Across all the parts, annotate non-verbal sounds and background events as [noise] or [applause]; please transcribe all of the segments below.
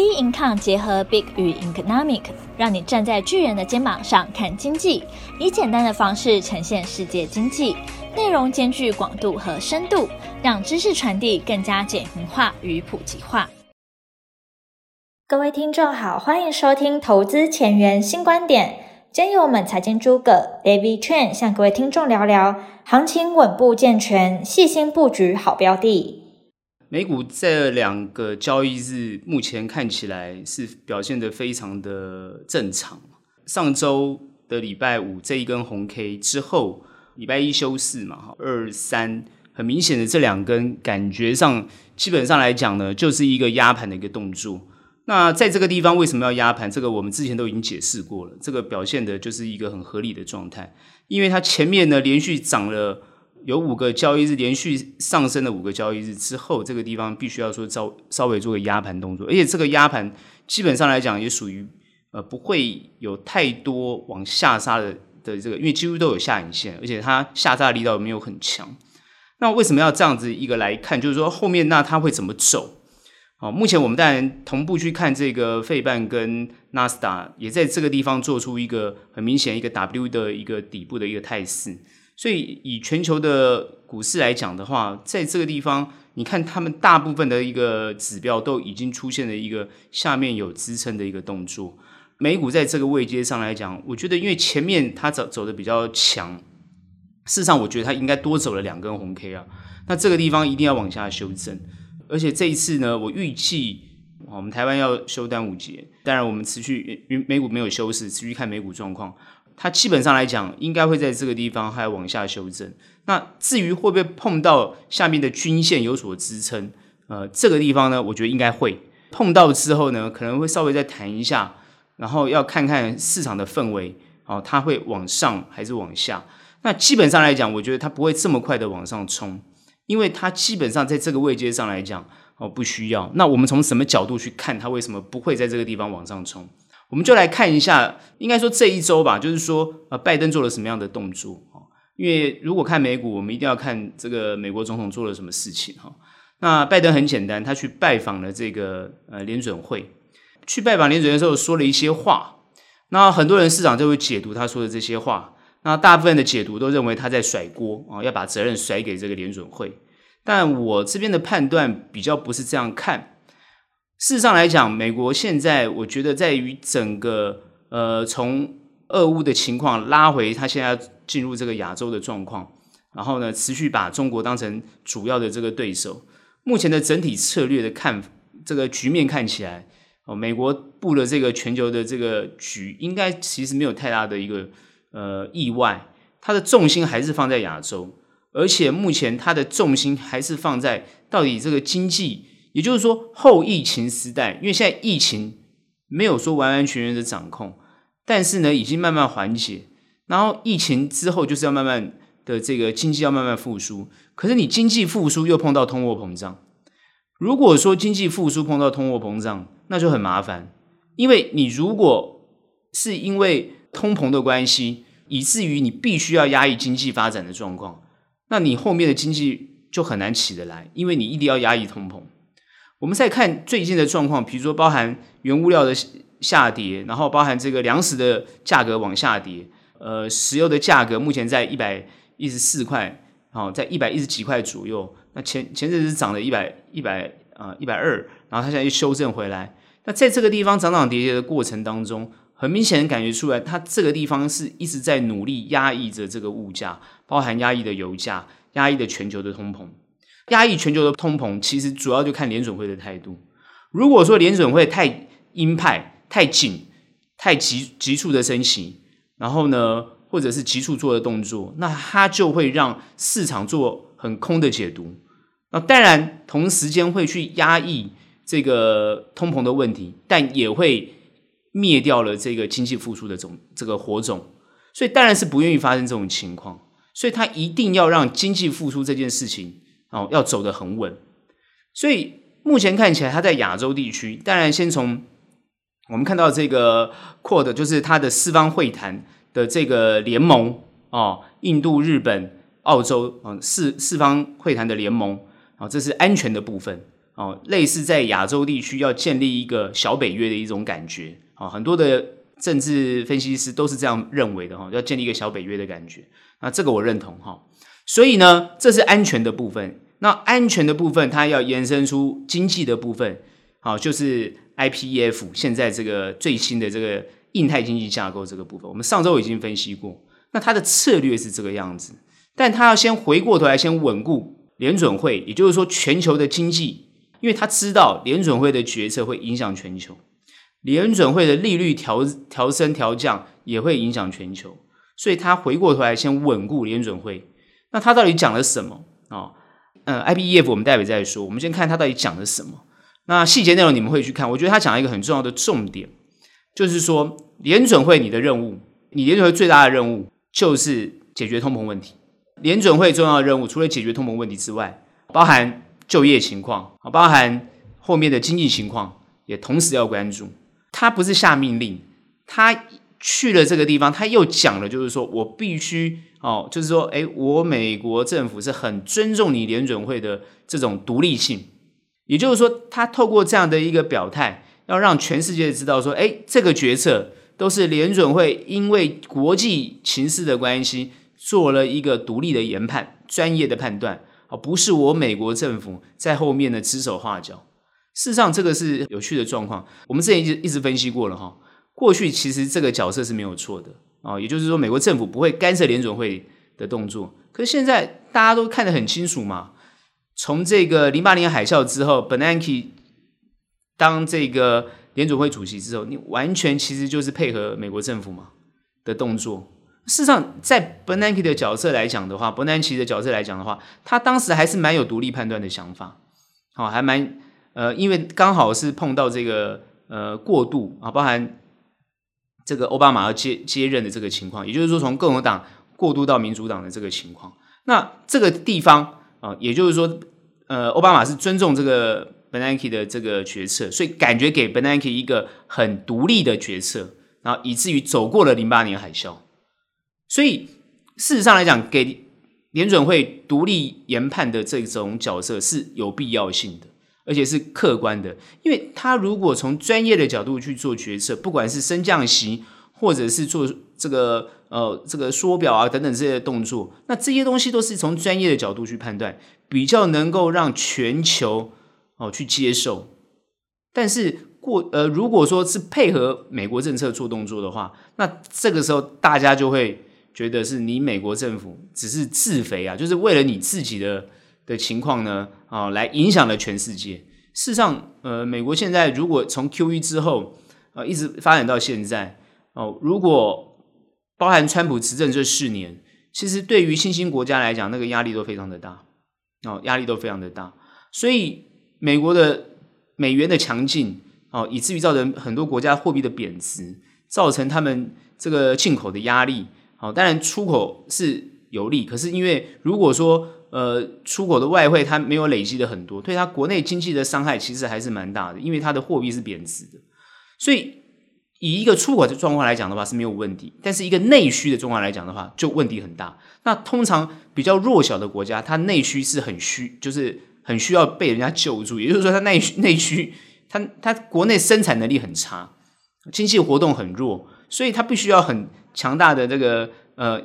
B Income 结合 Big 与 Economic，让你站在巨人的肩膀上看经济，以简单的方式呈现世界经济，内容兼具广度和深度，让知识传递更加简明化与普及化。各位听众好，欢迎收听投资前沿新观点，今由我们财经诸葛 David Chen 向各位听众聊聊行情稳步健全，细心布局好标的。美股这两个交易日目前看起来是表现得非常的正常。上周的礼拜五这一根红 K 之后，礼拜一休市嘛，哈，二三很明显的这两根感觉上基本上来讲呢，就是一个压盘的一个动作。那在这个地方为什么要压盘？这个我们之前都已经解释过了。这个表现的就是一个很合理的状态，因为它前面呢连续涨了。有五个交易日连续上升的五个交易日之后，这个地方必须要说稍稍微做个压盘动作，而且这个压盘基本上来讲也属于呃不会有太多往下杀的的这个，因为几乎都有下影线，而且它下杀的力道没有很强。那为什么要这样子一个来看？就是说后面那它会怎么走？好，目前我们当然同步去看这个费半跟纳斯达也在这个地方做出一个很明显一个 W 的一个底部的一个态势。所以，以全球的股市来讲的话，在这个地方，你看他们大部分的一个指标都已经出现了一个下面有支撑的一个动作。美股在这个位阶上来讲，我觉得因为前面它走走的比较强，事实上我觉得它应该多走了两根红 K 啊。那这个地方一定要往下修正，而且这一次呢，我预计我们台湾要休端午节，当然我们持续因为美股没有休市，持续看美股状况。它基本上来讲，应该会在这个地方还往下修正。那至于会不会碰到下面的均线有所支撑，呃，这个地方呢，我觉得应该会碰到之后呢，可能会稍微再弹一下，然后要看看市场的氛围，哦，它会往上还是往下？那基本上来讲，我觉得它不会这么快的往上冲，因为它基本上在这个位阶上来讲，哦，不需要。那我们从什么角度去看它为什么不会在这个地方往上冲？我们就来看一下，应该说这一周吧，就是说，呃，拜登做了什么样的动作？因为如果看美股，我们一定要看这个美国总统做了什么事情哈。那拜登很简单，他去拜访了这个呃联准会，去拜访联准会的时候说了一些话，那很多人市场就会解读他说的这些话，那大部分的解读都认为他在甩锅啊，要把责任甩给这个联准会。但我这边的判断比较不是这样看。事实上来讲，美国现在我觉得在于整个呃，从俄乌的情况拉回，它现在进入这个亚洲的状况，然后呢，持续把中国当成主要的这个对手。目前的整体策略的看这个局面看起来，哦，美国布了这个全球的这个局，应该其实没有太大的一个呃意外。它的重心还是放在亚洲，而且目前它的重心还是放在到底这个经济。也就是说，后疫情时代，因为现在疫情没有说完完全全的掌控，但是呢，已经慢慢缓解。然后疫情之后，就是要慢慢的这个经济要慢慢复苏。可是你经济复苏又碰到通货膨胀。如果说经济复苏碰到通货膨胀，那就很麻烦。因为你如果是因为通膨的关系，以至于你必须要压抑经济发展的状况，那你后面的经济就很难起得来，因为你一定要压抑通膨。我们再看最近的状况，比如说包含原物料的下跌，然后包含这个粮食的价格往下跌，呃，石油的价格目前在一百一十四块，好，在一百一十几块左右。那前前阵子涨了一百一百啊一百二，然后它现在又修正回来。那在这个地方涨涨跌跌的过程当中，很明显感觉出来，它这个地方是一直在努力压抑着这个物价，包含压抑的油价，压抑的全球的通膨。压抑全球的通膨，其实主要就看联准会的态度。如果说联准会太鹰派、太紧、太急急促的升息，然后呢，或者是急促做的动作，那它就会让市场做很空的解读。那当然，同时间会去压抑这个通膨的问题，但也会灭掉了这个经济复苏的种这个火种。所以当然是不愿意发生这种情况，所以他一定要让经济复苏这件事情。哦，要走得很稳，所以目前看起来，它在亚洲地区，当然先从我们看到这个 QUAD，就是它的四方会谈的这个联盟哦，印度、日本、澳洲啊，四四方会谈的联盟啊，这是安全的部分哦，类似在亚洲地区要建立一个小北约的一种感觉啊，很多的政治分析师都是这样认为的哈，要建立一个小北约的感觉，那这个我认同哈。所以呢，这是安全的部分。那安全的部分，它要延伸出经济的部分，好，就是 IPEF 现在这个最新的这个印太经济架构这个部分，我们上周已经分析过。那它的策略是这个样子，但它要先回过头来，先稳固联准会，也就是说全球的经济，因为他知道联准会的决策会影响全球，联准会的利率调调升调降也会影响全球，所以他回过头来先稳固联准会。那他到底讲了什么啊？哦嗯，IPEF 我们待会再说。我们先看他到底讲了什么。那细节内容你们会去看。我觉得他讲了一个很重要的重点，就是说联准会你的任务，你联准会最大的任务就是解决通膨问题。联准会重要的任务除了解决通膨问题之外，包含就业情况啊，包含后面的经济情况，也同时要关注。他不是下命令，他去了这个地方，他又讲了，就是说我必须。哦，就是说，诶，我美国政府是很尊重你联准会的这种独立性，也就是说，他透过这样的一个表态，要让全世界知道说，诶，这个决策都是联准会因为国际情势的关系做了一个独立的研判、专业的判断，而不是我美国政府在后面的指手画脚。事实上，这个是有趣的状况，我们之前一直一直分析过了哈。过去其实这个角色是没有错的。啊，也就是说，美国政府不会干涉联准会的动作。可是现在大家都看得很清楚嘛。从这个零八年海啸之后，Bernanke 当这个联准会主席之后，你完全其实就是配合美国政府嘛的动作。事实上，在 Bernanke 的角色来讲的话，Bernanke 的角色来讲的话，他当时还是蛮有独立判断的想法。好，还蛮呃，因为刚好是碰到这个呃过渡啊，包含。这个奥巴马要接接任的这个情况，也就是说，从共和党过渡到民主党的这个情况，那这个地方啊，也就是说，呃，奥巴马是尊重这个 Bernanke 的这个决策，所以感觉给 Bernanke 一个很独立的决策，然后以至于走过了零八年海啸。所以事实上来讲，给联准会独立研判的这种角色是有必要性的。而且是客观的，因为他如果从专业的角度去做决策，不管是升降息，或者是做这个呃这个缩表啊等等这些动作，那这些东西都是从专业的角度去判断，比较能够让全球哦去接受。但是过呃如果说是配合美国政策做动作的话，那这个时候大家就会觉得是你美国政府只是自肥啊，就是为了你自己的。的情况呢，啊，来影响了全世界。事实上，呃，美国现在如果从 QE 之后，呃，一直发展到现在，哦，如果包含川普执政这四年，其实对于新兴国家来讲，那个压力都非常的大，哦，压力都非常的大。所以，美国的美元的强劲，哦，以至于造成很多国家货币的贬值，造成他们这个进口的压力。好，当然出口是有利，可是因为如果说呃，出口的外汇它没有累积的很多，对它国内经济的伤害其实还是蛮大的，因为它的货币是贬值的，所以以一个出口的状况来讲的话是没有问题，但是一个内需的状况来讲的话就问题很大。那通常比较弱小的国家，它内需是很需，就是很需要被人家救助，也就是说它内内需，它它国内生产能力很差，经济活动很弱，所以它必须要很强大的这个呃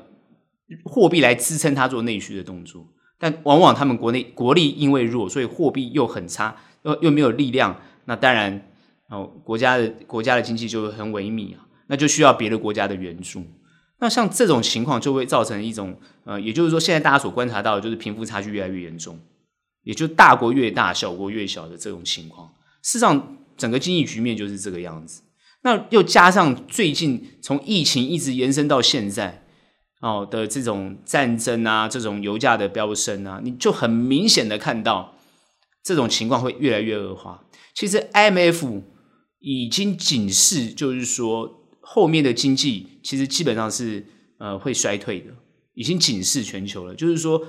货币来支撑它做内需的动作。但往往他们国内国力因为弱，所以货币又很差，又又没有力量，那当然哦，国家的国家的经济就很萎靡啊，那就需要别的国家的援助。那像这种情况就会造成一种呃，也就是说，现在大家所观察到的就是贫富差距越来越严重，也就大国越大，小国越小的这种情况。事实上，整个经济局面就是这个样子。那又加上最近从疫情一直延伸到现在。哦的这种战争啊，这种油价的飙升啊，你就很明显的看到这种情况会越来越恶化。其实 M F 已经警示，就是说后面的经济其实基本上是呃会衰退的，已经警示全球了。就是说，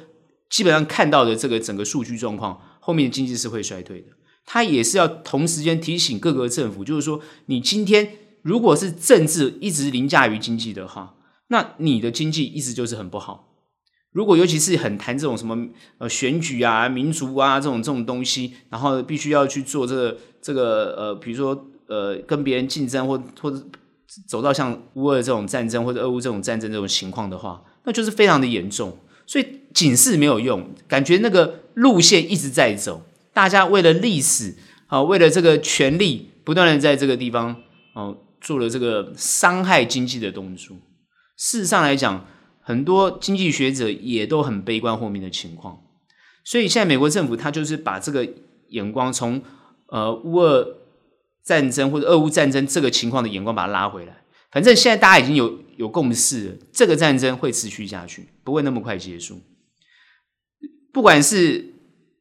基本上看到的这个整个数据状况，后面的经济是会衰退的。他也是要同时间提醒各个政府，就是说，你今天如果是政治一直凌驾于经济的话。那你的经济一直就是很不好。如果尤其是很谈这种什么呃选举啊、民族啊这种这种东西，然后必须要去做这个这个呃，比如说呃跟别人竞争或或者走到像乌俄这种战争或者俄乌这种战争这种情况的话，那就是非常的严重。所以警示没有用，感觉那个路线一直在走，大家为了历史啊，为了这个权力，不断的在这个地方哦做了这个伤害经济的动作。事实上来讲。很多经济学者也都很悲观后面的情况，所以现在美国政府他就是把这个眼光从呃乌俄战争或者俄乌战争这个情况的眼光把它拉回来。反正现在大家已经有有共识了，这个战争会持续下去，不会那么快结束。不管是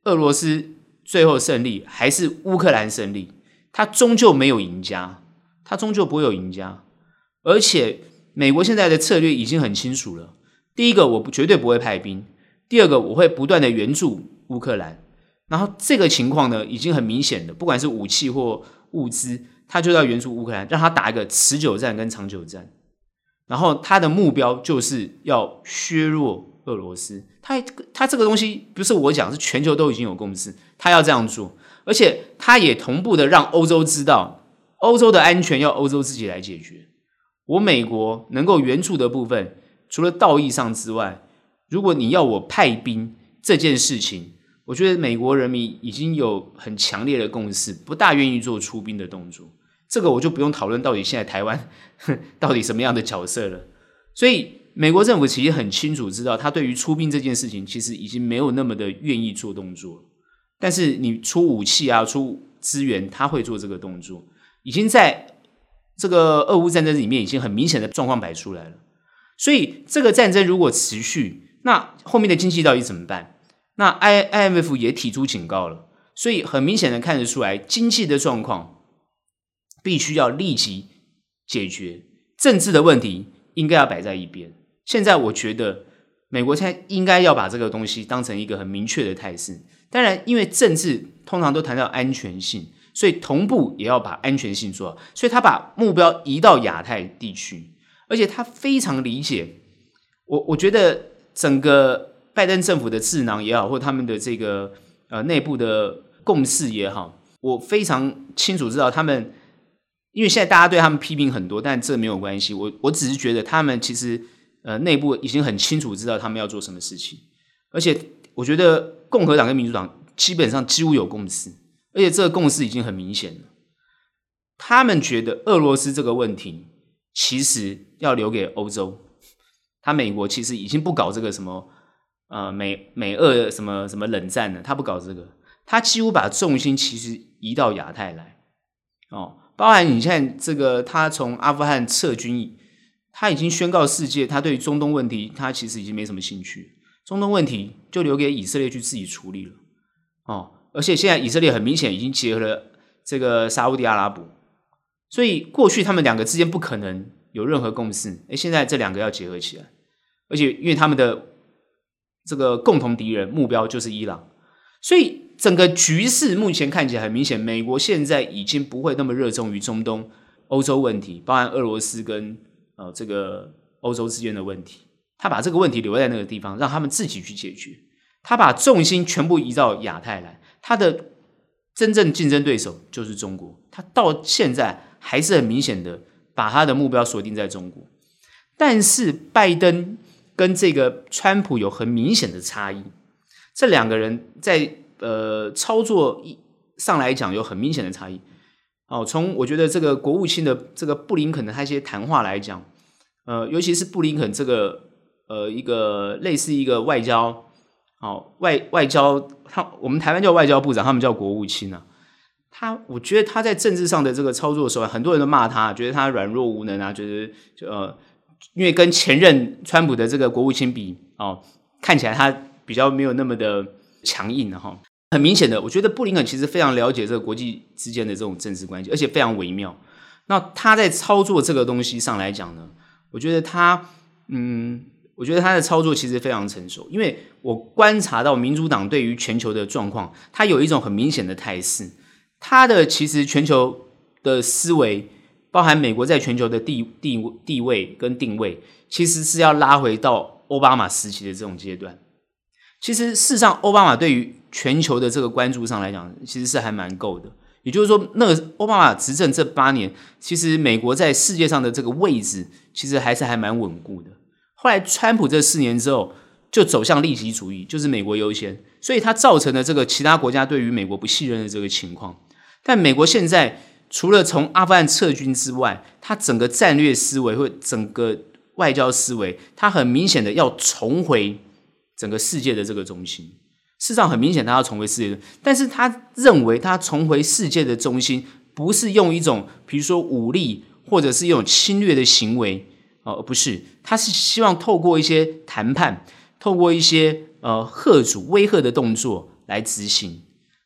俄罗斯最后胜利，还是乌克兰胜利，他终究没有赢家，他终究不会有赢家，而且。美国现在的策略已经很清楚了。第一个，我不绝对不会派兵；第二个，我会不断的援助乌克兰。然后这个情况呢，已经很明显的，不管是武器或物资，他就要援助乌克兰，让他打一个持久战跟长久战。然后他的目标就是要削弱俄罗斯。他他这个东西不是我讲，是全球都已经有共识，他要这样做，而且他也同步的让欧洲知道，欧洲的安全要欧洲自己来解决。我美国能够援助的部分，除了道义上之外，如果你要我派兵这件事情，我觉得美国人民已经有很强烈的共识，不大愿意做出兵的动作。这个我就不用讨论到底现在台湾 [laughs] 到底什么样的角色了。所以美国政府其实很清楚知道，他对于出兵这件事情其实已经没有那么的愿意做动作。但是你出武器啊，出资源，他会做这个动作，已经在。这个俄乌战争里面已经很明显的状况摆出来了，所以这个战争如果持续，那后面的经济到底怎么办？那 I IMF 也提出警告了，所以很明显的看得出来，经济的状况必须要立即解决，政治的问题应该要摆在一边。现在我觉得美国现在应该要把这个东西当成一个很明确的态势，当然，因为政治通常都谈到安全性。所以同步也要把安全性做好，所以他把目标移到亚太地区，而且他非常理解我。我觉得整个拜登政府的智囊也好，或他们的这个呃内部的共识也好，我非常清楚知道他们，因为现在大家对他们批评很多，但这没有关系。我我只是觉得他们其实呃内部已经很清楚知道他们要做什么事情，而且我觉得共和党跟民主党基本上几乎有共识。而且这个共识已经很明显了，他们觉得俄罗斯这个问题其实要留给欧洲，他美国其实已经不搞这个什么呃美美俄什么什么冷战了，他不搞这个，他几乎把重心其实移到亚太来。哦，包含你现在这个他从阿富汗撤军，他已经宣告世界，他对中东问题他其实已经没什么兴趣，中东问题就留给以色列去自己处理了。哦。而且现在以色列很明显已经结合了这个沙乌地阿拉伯，所以过去他们两个之间不可能有任何共识。诶，现在这两个要结合起来，而且因为他们的这个共同敌人目标就是伊朗，所以整个局势目前看起来很明显，美国现在已经不会那么热衷于中东、欧洲问题，包含俄罗斯跟呃这个欧洲之间的问题，他把这个问题留在那个地方，让他们自己去解决，他把重心全部移到亚太来。他的真正竞争对手就是中国，他到现在还是很明显的把他的目标锁定在中国。但是拜登跟这个川普有很明显的差异，这两个人在呃操作一上来讲有很明显的差异。哦，从我觉得这个国务卿的这个布林肯的他一些谈话来讲，呃，尤其是布林肯这个呃一个类似一个外交。哦，外外交，他我们台湾叫外交部长，他们叫国务卿啊。他，我觉得他在政治上的这个操作手腕，很多人都骂他，觉得他软弱无能啊，觉得就呃，因为跟前任川普的这个国务卿比哦，看起来他比较没有那么的强硬的哈。很明显的，我觉得布林肯其实非常了解这个国际之间的这种政治关系，而且非常微妙。那他在操作这个东西上来讲呢，我觉得他嗯。我觉得他的操作其实非常成熟，因为我观察到民主党对于全球的状况，他有一种很明显的态势。他的其实全球的思维，包含美国在全球的地地地位跟定位，其实是要拉回到奥巴马时期的这种阶段。其实，事实上，奥巴马对于全球的这个关注上来讲，其实是还蛮够的。也就是说，那个奥巴马执政这八年，其实美国在世界上的这个位置，其实还是还蛮稳固的。后来，川普这四年之后，就走向利己主义，就是美国优先，所以它造成了这个其他国家对于美国不信任的这个情况。但美国现在除了从阿富汗撤军之外，它整个战略思维或整个外交思维，它很明显的要重回。整个世界的这个中心，事实上很明显，他要重回世界，但是他认为他重回世界的中心，不是用一种比如说武力或者是一种侵略的行为哦，不是，他是希望透过一些谈判，透过一些呃吓阻威吓的动作来执行，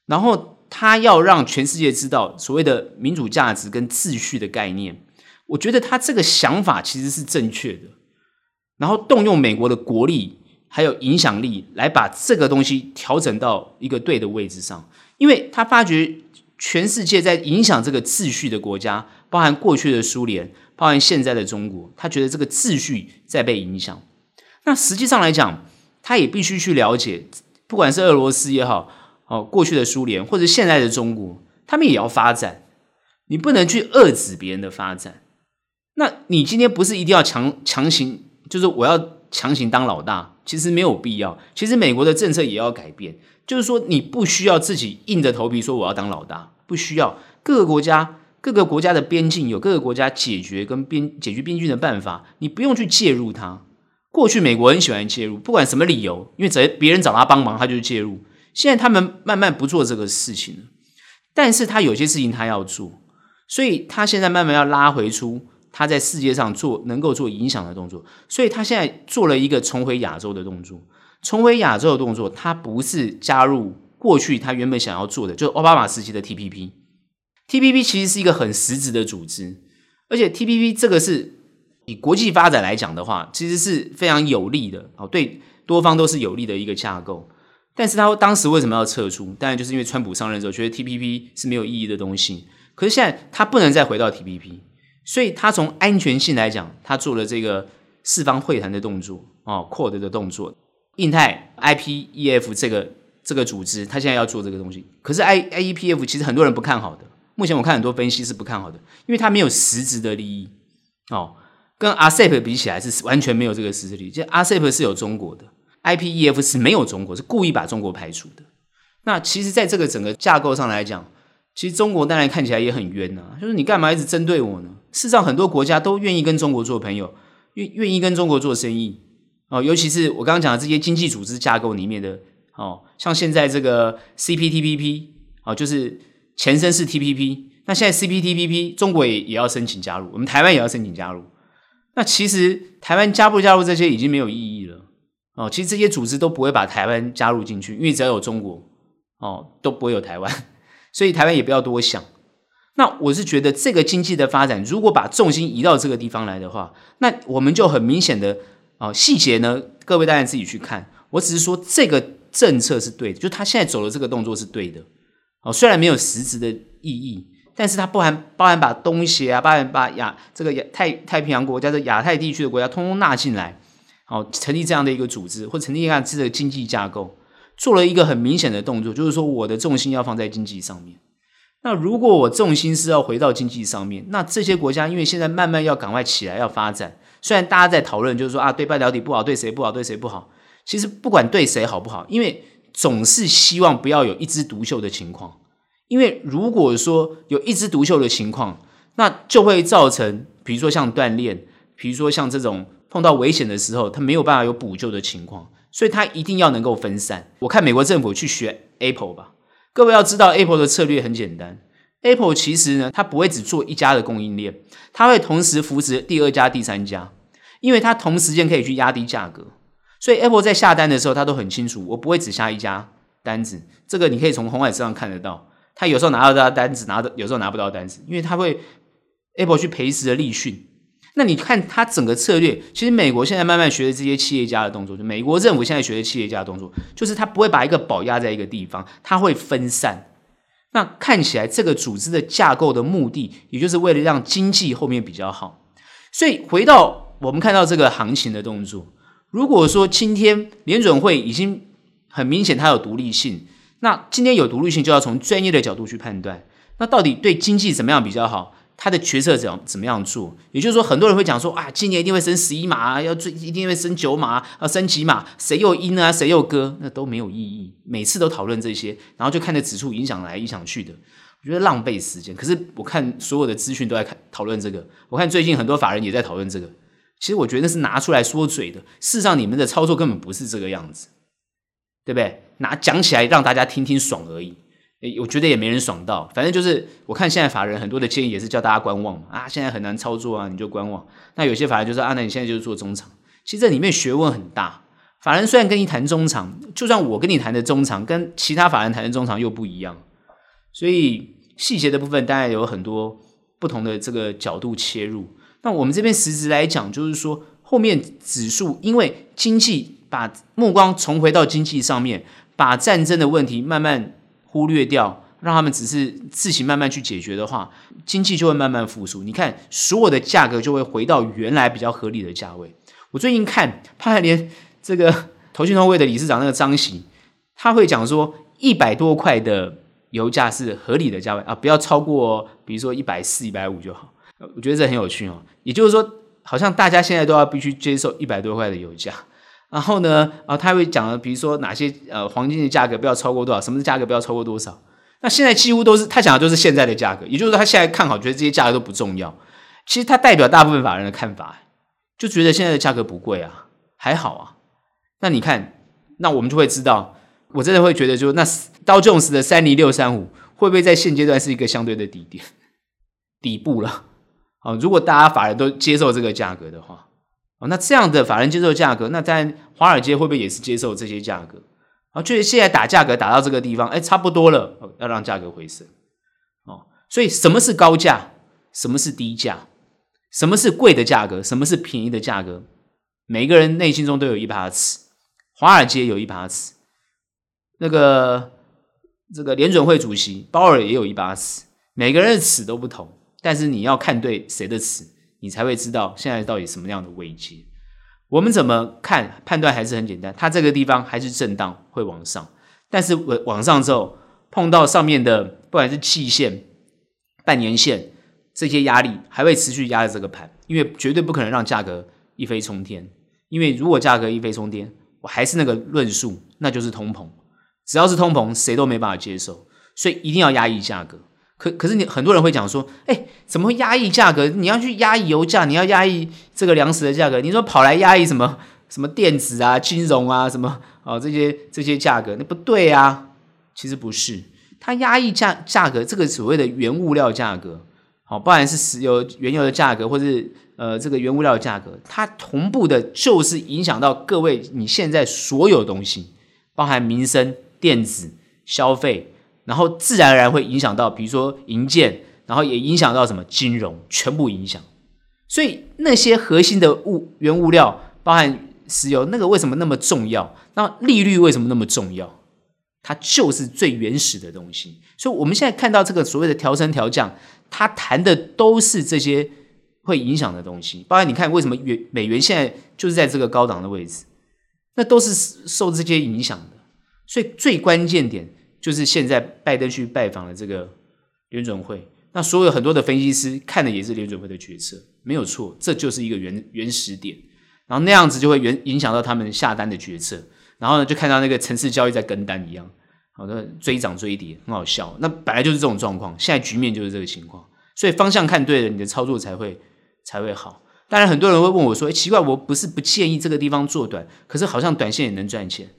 然后他要让全世界知道所谓的民主价值跟秩序的概念。我觉得他这个想法其实是正确的，然后动用美国的国力。还有影响力来把这个东西调整到一个对的位置上，因为他发觉全世界在影响这个秩序的国家，包含过去的苏联，包含现在的中国，他觉得这个秩序在被影响。那实际上来讲，他也必须去了解，不管是俄罗斯也好，哦，过去的苏联或者现在的中国，他们也要发展，你不能去遏制别人的发展。那你今天不是一定要强强行，就是我要。强行当老大，其实没有必要。其实美国的政策也要改变，就是说你不需要自己硬着头皮说我要当老大，不需要。各个国家，各个国家的边境有各个国家解决跟边解决边境的办法，你不用去介入它。过去美国很喜欢介入，不管什么理由，因为只要别人找他帮忙，他就介入。现在他们慢慢不做这个事情了，但是他有些事情他要做，所以他现在慢慢要拉回出。他在世界上做能够做影响的动作，所以他现在做了一个重回亚洲的动作。重回亚洲的动作，他不是加入过去他原本想要做的，就是奥巴马时期的 TPP。TPP 其实是一个很实质的组织，而且 TPP 这个是以国际发展来讲的话，其实是非常有利的哦，对多方都是有利的一个架构。但是他当时为什么要撤出？当然就是因为川普上任之后觉得 TPP 是没有意义的东西。可是现在他不能再回到 TPP。所以他从安全性来讲，他做了这个四方会谈的动作哦，Quad 的动作，印太 IPEF 这个这个组织，他现在要做这个东西。可是 I IEPF 其实很多人不看好的，目前我看很多分析是不看好的，因为它没有实质的利益哦，跟 ASEP 比起来是完全没有这个实质利益。就 ASEP 是有中国的，IPEF 是没有中国，是故意把中国排除的。那其实，在这个整个架构上来讲，其实中国当然看起来也很冤呐、啊，就是你干嘛一直针对我呢？事实上，很多国家都愿意跟中国做朋友，愿愿意跟中国做生意哦。尤其是我刚刚讲的这些经济组织架构里面的哦，像现在这个 CPTPP 哦，就是前身是 TPP，那现在 CPTPP 中国也也要申请加入，我们台湾也要申请加入。那其实台湾加不加入这些已经没有意义了哦。其实这些组织都不会把台湾加入进去，因为只要有中国哦，都不会有台湾。[laughs] 所以台湾也不要多想。那我是觉得这个经济的发展，如果把重心移到这个地方来的话，那我们就很明显的啊细节呢，各位大家自己去看。我只是说这个政策是对的，就他现在走的这个动作是对的。哦，虽然没有实质的意义，但是它不含包含把东协啊，包含把亚这个亚太太平洋国家的亚太地区的国家通通纳进来，哦，成立这样的一个组织，或成立这样的经济架构。做了一个很明显的动作，就是说我的重心要放在经济上面。那如果我重心是要回到经济上面，那这些国家因为现在慢慢要赶快起来要发展，虽然大家在讨论就是说啊，对半导体不好，对谁不好，对谁不好。其实不管对谁好不好，因为总是希望不要有一枝独秀的情况。因为如果说有一枝独秀的情况，那就会造成，比如说像锻炼，比如说像这种碰到危险的时候，它没有办法有补救的情况。所以它一定要能够分散。我看美国政府去学 Apple 吧。各位要知道，Apple 的策略很简单。Apple 其实呢，它不会只做一家的供应链，它会同时扶持第二家、第三家，因为它同时间可以去压低价格。所以 Apple 在下单的时候，它都很清楚，我不会只下一家单子。这个你可以从红海上看得到，它有时候拿到单子，拿的有时候拿不到单子，因为它会 Apple 去赔时的立讯。那你看它整个策略，其实美国现在慢慢学的这些企业家的动作，就美国政府现在学的企业家的动作，就是他不会把一个宝压在一个地方，他会分散。那看起来这个组织的架构的目的，也就是为了让经济后面比较好。所以回到我们看到这个行情的动作，如果说今天联准会已经很明显它有独立性，那今天有独立性就要从专业的角度去判断，那到底对经济怎么样比较好？他的决策怎怎么样做？也就是说，很多人会讲说啊，今年一定会升十一码，要最一定会升九码，要升几码？谁又阴啊？谁又割？那都没有意义。每次都讨论这些，然后就看着指数影响来影响去的，我觉得浪费时间。可是我看所有的资讯都在看讨论这个，我看最近很多法人也在讨论这个。其实我觉得那是拿出来说嘴的，事实上你们的操作根本不是这个样子，对不对？拿讲起来让大家听听爽而已。诶，我觉得也没人爽到，反正就是我看现在法人很多的建议也是叫大家观望嘛，啊，现在很难操作啊，你就观望。那有些法人就说啊，那你现在就是做中长，其实这里面学问很大。法人虽然跟你谈中长，就算我跟你谈的中长，跟其他法人谈的中长又不一样，所以细节的部分当然有很多不同的这个角度切入。那我们这边实质来讲，就是说后面指数因为经济把目光重回到经济上面，把战争的问题慢慢。忽略掉，让他们只是自行慢慢去解决的话，经济就会慢慢复苏。你看，所有的价格就会回到原来比较合理的价位。我最近看，他还连这个投信通会的理事长那个张喜，他会讲说，一百多块的油价是合理的价位啊，不要超过，比如说一百四、一百五就好。我觉得这很有趣哦。也就是说，好像大家现在都要必须接受一百多块的油价。然后呢，啊，他会讲，比如说哪些呃黄金的价格不要超过多少，什么的价格不要超过多少。那现在几乎都是他讲的都是现在的价格，也就是说他现在看好，觉得这些价格都不重要。其实他代表大部分法人的看法，就觉得现在的价格不贵啊，还好啊。那你看，那我们就会知道，我真的会觉得，就那刀 Jones 的三零六三五会不会在现阶段是一个相对的底点、底部了？啊，如果大家法人都接受这个价格的话。哦，那这样的法人接受价格，那在华尔街会不会也是接受这些价格？啊，就是现在打价格打到这个地方，哎，差不多了，要让价格回升。哦，所以什么是高价？什么是低价？什么是贵的价格？什么是便宜的价格？每个人内心中都有一把尺，华尔街有一把尺，那个这个联准会主席鲍尔也有一把尺，每个人的尺都不同，但是你要看对谁的尺。你才会知道现在到底什么样的位阶。我们怎么看判断还是很简单，它这个地方还是震荡会往上，但是往往上之后碰到上面的不管是季线、半年线这些压力，还会持续压着这个盘，因为绝对不可能让价格一飞冲天。因为如果价格一飞冲天，我还是那个论述，那就是通膨。只要是通膨，谁都没办法接受，所以一定要压抑价格。可可是你很多人会讲说，哎，怎么会压抑价格？你要去压抑油价，你要压抑这个粮食的价格，你说跑来压抑什么什么电子啊、金融啊什么哦这些这些价格，那不对啊。其实不是，它压抑价价格，这个所谓的原物料价格，好，不管是石油原油的价格，或是呃这个原物料价格，它同步的就是影响到各位你现在所有东西，包含民生、电子、消费。然后自然而然会影响到，比如说银建，然后也影响到什么金融，全部影响。所以那些核心的物原物料，包含石油，那个为什么那么重要？那利率为什么那么重要？它就是最原始的东西。所以我们现在看到这个所谓的调升调降，它谈的都是这些会影响的东西。包含你看为什么元美元现在就是在这个高档的位置，那都是受这些影响的。所以最关键点。就是现在拜登去拜访了这个联准会，那所有很多的分析师看的也是联准会的决策，没有错，这就是一个原原始点，然后那样子就会原影响到他们下单的决策，然后呢就看到那个城市交易在跟单一样，好的追涨追跌，很好笑。那本来就是这种状况，现在局面就是这个情况，所以方向看对了，你的操作才会才会好。当然很多人会问我说，哎，奇怪，我不是不建议这个地方做短，可是好像短线也能赚钱。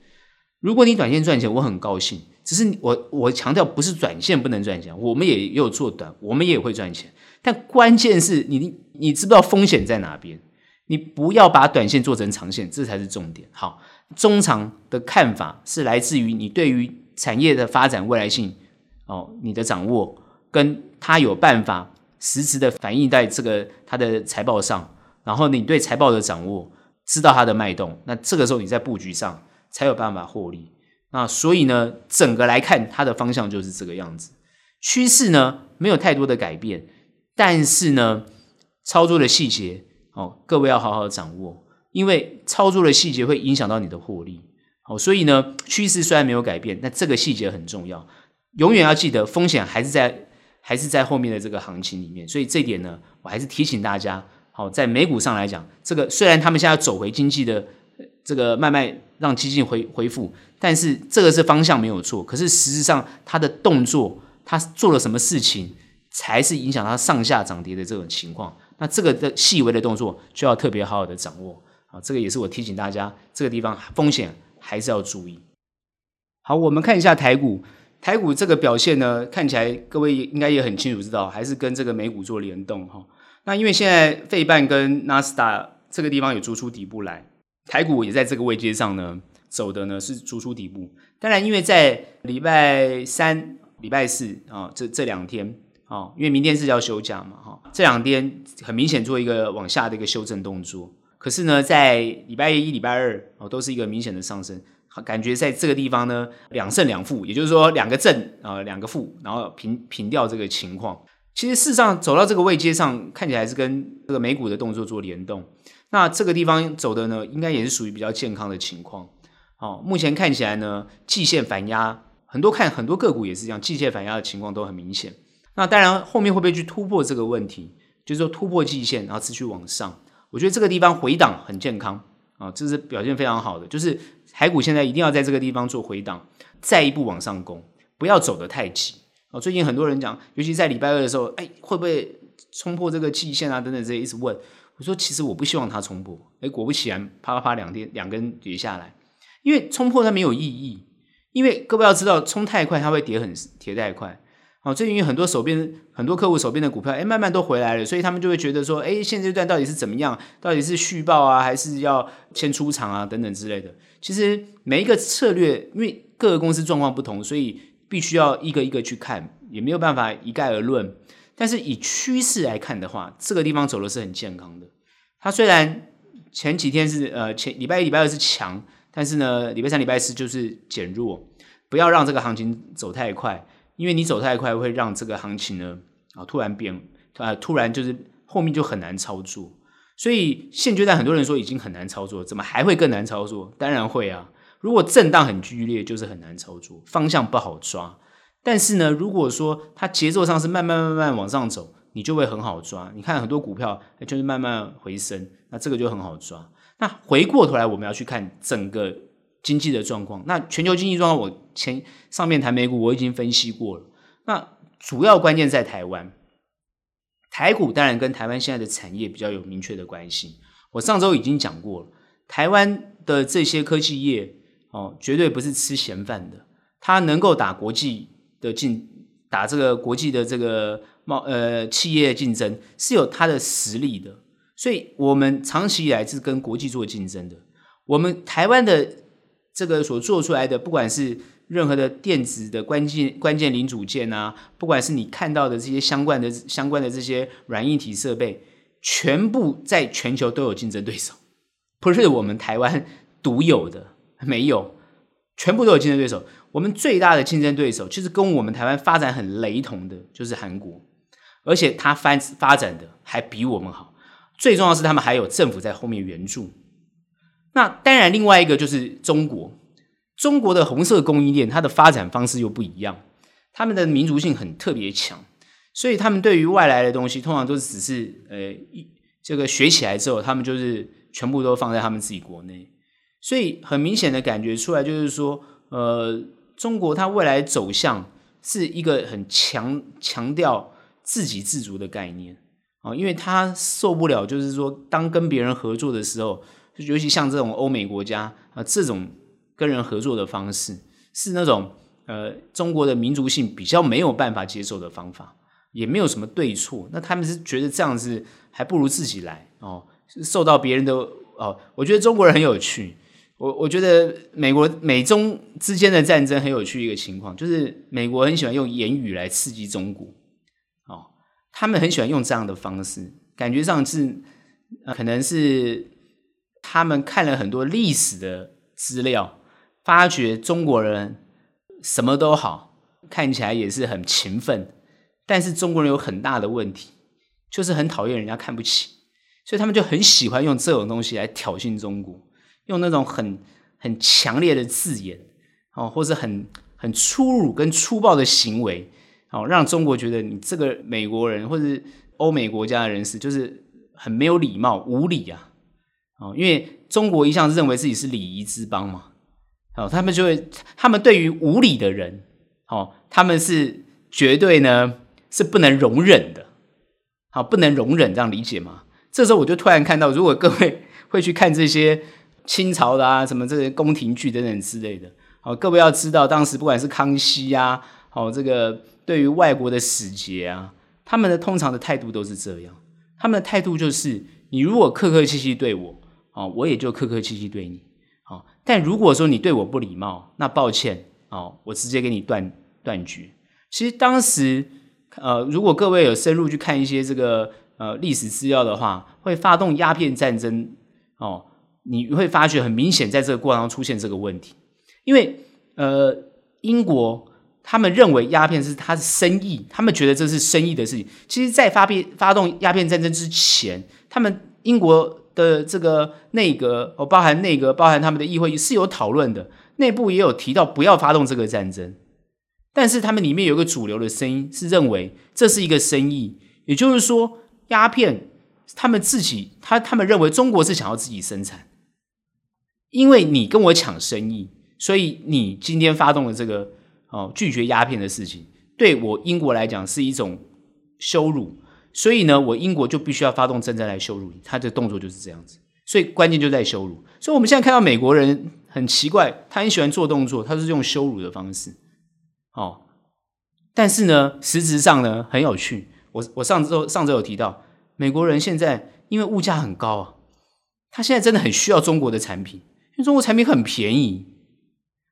如果你短线赚钱，我很高兴。只是我我强调不是短线不能赚钱，我们也有做短，我们也会赚钱。但关键是你你知不知道风险在哪边？你不要把短线做成长线，这才是重点。好，中长的看法是来自于你对于产业的发展未来性哦，你的掌握跟它有办法实质的反映在这个它的财报上，然后你对财报的掌握，知道它的脉动，那这个时候你在布局上才有办法获利。那所以呢，整个来看，它的方向就是这个样子。趋势呢，没有太多的改变，但是呢，操作的细节哦，各位要好好掌握。因为操作的细节会影响到你的获利。好，所以呢，趋势虽然没有改变，但这个细节很重要，永远要记得风险还是在还是在后面的这个行情里面。所以这点呢，我还是提醒大家。好，在美股上来讲，这个虽然他们现在走回经济的这个慢慢让基金恢恢复，但是这个是方向没有错。可是实质上，他的动作，他做了什么事情，才是影响他上下涨跌的这种情况。那这个的细微的动作，就要特别好好的掌握。啊，这个也是我提醒大家，这个地方风险还是要注意。好，我们看一下台股，台股这个表现呢，看起来各位应该也很清楚知道，还是跟这个美股做联动哈。那因为现在费半跟纳斯达这个地方有逐出底部来，台股也在这个位阶上呢，走的呢是逐出底部。当然，因为在礼拜三、礼拜四啊这这两天啊，因为明天是要休假嘛哈，这两天很明显做一个往下的一个修正动作。可是呢，在礼拜一、礼拜二哦，都是一个明显的上升，感觉在这个地方呢两胜两负，也就是说两个正啊两个负，然后平平掉这个情况。其实事实上走到这个位阶上，看起来是跟这个美股的动作做联动。那这个地方走的呢，应该也是属于比较健康的情况。哦，目前看起来呢，季线反压，很多看很多个股也是这样，季线反压的情况都很明显。那当然后面会不会去突破这个问题？就是说突破季线，然后持续往上。我觉得这个地方回档很健康啊，这是表现非常好的。就是海股现在一定要在这个地方做回档，再一步往上攻，不要走得太急。哦，最近很多人讲，尤其在礼拜二的时候，哎，会不会冲破这个季线啊？等等这些一直问。我说，其实我不希望它冲破。哎，果不其然，啪啪啪两天两根跌下来，因为冲破它没有意义。因为各位要知道，冲太快它会跌很跌太快。哦，最近很多手边很多客户手边的股票，哎，慢慢都回来了，所以他们就会觉得说，哎，现阶段到底是怎么样？到底是续抱啊，还是要先出场啊？等等之类的。其实每一个策略，因为各个公司状况不同，所以。必须要一个一个去看，也没有办法一概而论。但是以趋势来看的话，这个地方走的是很健康的。它虽然前几天是呃前礼拜一、礼拜二是强，但是呢，礼拜三、礼拜四就是减弱。不要让这个行情走太快，因为你走太快会让这个行情呢啊突然变啊突然就是后面就很难操作。所以现阶段很多人说已经很难操作，怎么还会更难操作？当然会啊。如果震荡很剧烈，就是很难操作，方向不好抓。但是呢，如果说它节奏上是慢慢慢慢往上走，你就会很好抓。你看很多股票就是慢慢回升，那这个就很好抓。那回过头来，我们要去看整个经济的状况。那全球经济状况，我前上面谈美股我已经分析过了。那主要关键在台湾，台股当然跟台湾现在的产业比较有明确的关系。我上周已经讲过了，台湾的这些科技业。哦，绝对不是吃闲饭的。它能够打国际的竞，打这个国际的这个贸呃企业竞争，是有它的实力的。所以，我们长期以来是跟国际做竞争的。我们台湾的这个所做出来的，不管是任何的电子的关键关键零组件啊，不管是你看到的这些相关的相关的这些软硬体设备，全部在全球都有竞争对手，不是我们台湾独有的。没有，全部都有竞争对手。我们最大的竞争对手其实跟我们台湾发展很雷同的，就是韩国，而且它发发展的还比我们好。最重要是，他们还有政府在后面援助。那当然，另外一个就是中国，中国的红色供应链，它的发展方式又不一样，他们的民族性很特别强，所以他们对于外来的东西，通常都只是呃一这个学起来之后，他们就是全部都放在他们自己国内。所以很明显的感觉出来，就是说，呃，中国它未来走向是一个很强强调自给自足的概念啊，因为它受不了，就是说，当跟别人合作的时候，尤其像这种欧美国家啊，这种跟人合作的方式，是那种呃中国的民族性比较没有办法接受的方法，也没有什么对错，那他们是觉得这样子还不如自己来哦，受到别人的哦，我觉得中国人很有趣。我我觉得美国美中之间的战争很有趣一个情况，就是美国很喜欢用言语来刺激中国，哦，他们很喜欢用这样的方式，感觉上是，可能是他们看了很多历史的资料，发觉中国人什么都好，看起来也是很勤奋，但是中国人有很大的问题，就是很讨厌人家看不起，所以他们就很喜欢用这种东西来挑衅中国，用那种很很强烈的字眼，哦，或者很很粗鲁跟粗暴的行为，哦，让中国觉得你这个美国人或者欧美国家的人士就是很没有礼貌、无礼啊，哦，因为中国一向认为自己是礼仪之邦嘛，哦，他们就会，他们对于无礼的人，哦，他们是绝对呢是不能容忍的，好，不能容忍，这样理解吗？这时候我就突然看到，如果各位会去看这些清朝的啊，什么这些宫廷剧等等之类的，好，各位要知道，当时不管是康熙啊，好，这个对于外国的使节啊，他们的通常的态度都是这样，他们的态度就是，你如果客客气气对我，啊，我也就客客气气对你，好，但如果说你对我不礼貌，那抱歉，啊，我直接给你断断绝。其实当时，呃，如果各位有深入去看一些这个。呃，历史资料的话，会发动鸦片战争哦，你会发觉很明显，在这个过程中出现这个问题，因为呃，英国他们认为鸦片是他的生意，他们觉得这是生意的事情。其实，在发变发动鸦片战争之前，他们英国的这个内阁哦，包含内阁，包含他们的议会是有讨论的，内部也有提到不要发动这个战争，但是他们里面有一个主流的声音是认为这是一个生意，也就是说。鸦片，他们自己，他他们认为中国是想要自己生产，因为你跟我抢生意，所以你今天发动了这个哦拒绝鸦片的事情，对我英国来讲是一种羞辱，所以呢，我英国就必须要发动战争来羞辱你，他的动作就是这样子，所以关键就在羞辱。所以我们现在看到美国人很奇怪，他很喜欢做动作，他是用羞辱的方式，哦，但是呢，实质上呢很有趣。我我上周上周有提到，美国人现在因为物价很高啊，他现在真的很需要中国的产品，中国产品很便宜。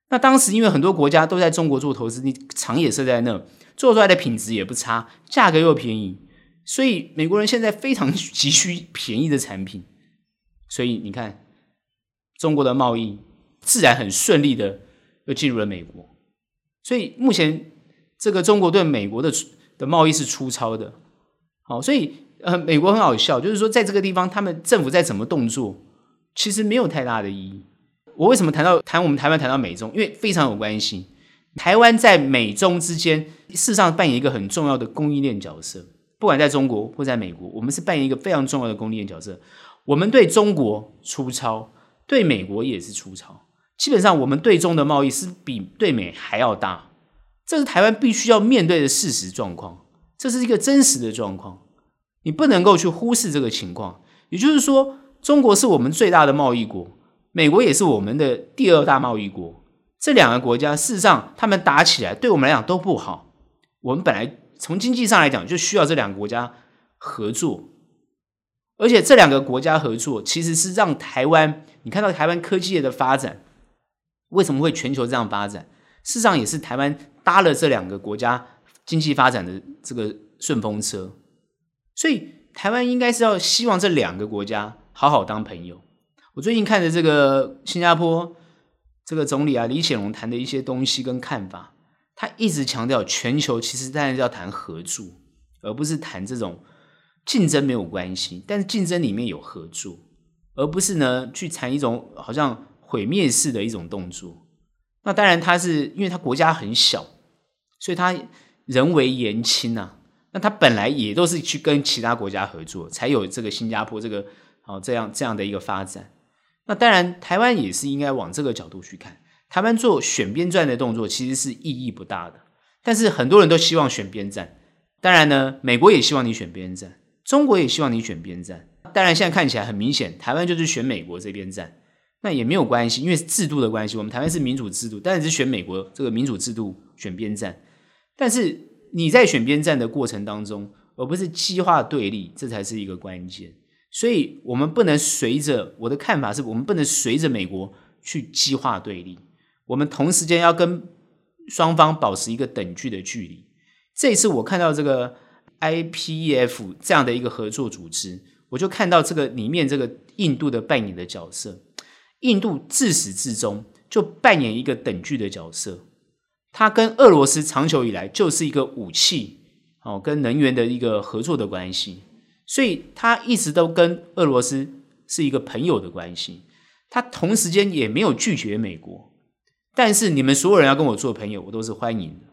那当时因为很多国家都在中国做投资，你厂也设在那，做出来的品质也不差，价格又便宜，所以美国人现在非常 [laughs] 急需便宜的产品。所以你看，中国的贸易自然很顺利的又进入了美国。所以目前这个中国对美国的。的贸易是粗糙的，好，所以呃，美国很好笑，就是说，在这个地方，他们政府在怎么动作，其实没有太大的意义。我为什么谈到谈我们台湾谈到美中？因为非常有关系。台湾在美中之间，事实上扮演一个很重要的供应链角色。不管在中国或在美国，我们是扮演一个非常重要的供应链角色。我们对中国粗糙，对美国也是粗糙。基本上，我们对中的贸易是比对美还要大。这是台湾必须要面对的事实状况，这是一个真实的状况，你不能够去忽视这个情况。也就是说，中国是我们最大的贸易国，美国也是我们的第二大贸易国。这两个国家事实上，他们打起来对我们来讲都不好。我们本来从经济上来讲就需要这两个国家合作，而且这两个国家合作其实是让台湾，你看到台湾科技业的发展，为什么会全球这样发展？事实上也是台湾。搭了这两个国家经济发展的这个顺风车，所以台湾应该是要希望这两个国家好好当朋友。我最近看的这个新加坡这个总理啊李显龙谈的一些东西跟看法，他一直强调全球其实当然要谈合作，而不是谈这种竞争没有关系，但是竞争里面有合作，而不是呢去谈一种好像毁灭式的一种动作。那当然他是因为他国家很小。所以他人微言轻呐，那他本来也都是去跟其他国家合作，才有这个新加坡这个好这样这样的一个发展。那当然，台湾也是应该往这个角度去看。台湾做选边站的动作其实是意义不大的，但是很多人都希望选边站。当然呢，美国也希望你选边站，中国也希望你选边站。当然，现在看起来很明显，台湾就是选美国这边站，那也没有关系，因为制度的关系。我们台湾是民主制度，当然是选美国这个民主制度选边站。但是你在选边站的过程当中，而不是激化对立，这才是一个关键。所以，我们不能随着我的看法是，我们不能随着美国去激化对立。我们同时间要跟双方保持一个等距的距离。这一次我看到这个 IPEF 这样的一个合作组织，我就看到这个里面这个印度的扮演的角色。印度自始至终就扮演一个等距的角色。它跟俄罗斯长久以来就是一个武器，哦，跟能源的一个合作的关系，所以他一直都跟俄罗斯是一个朋友的关系。他同时间也没有拒绝美国，但是你们所有人要跟我做朋友，我都是欢迎的。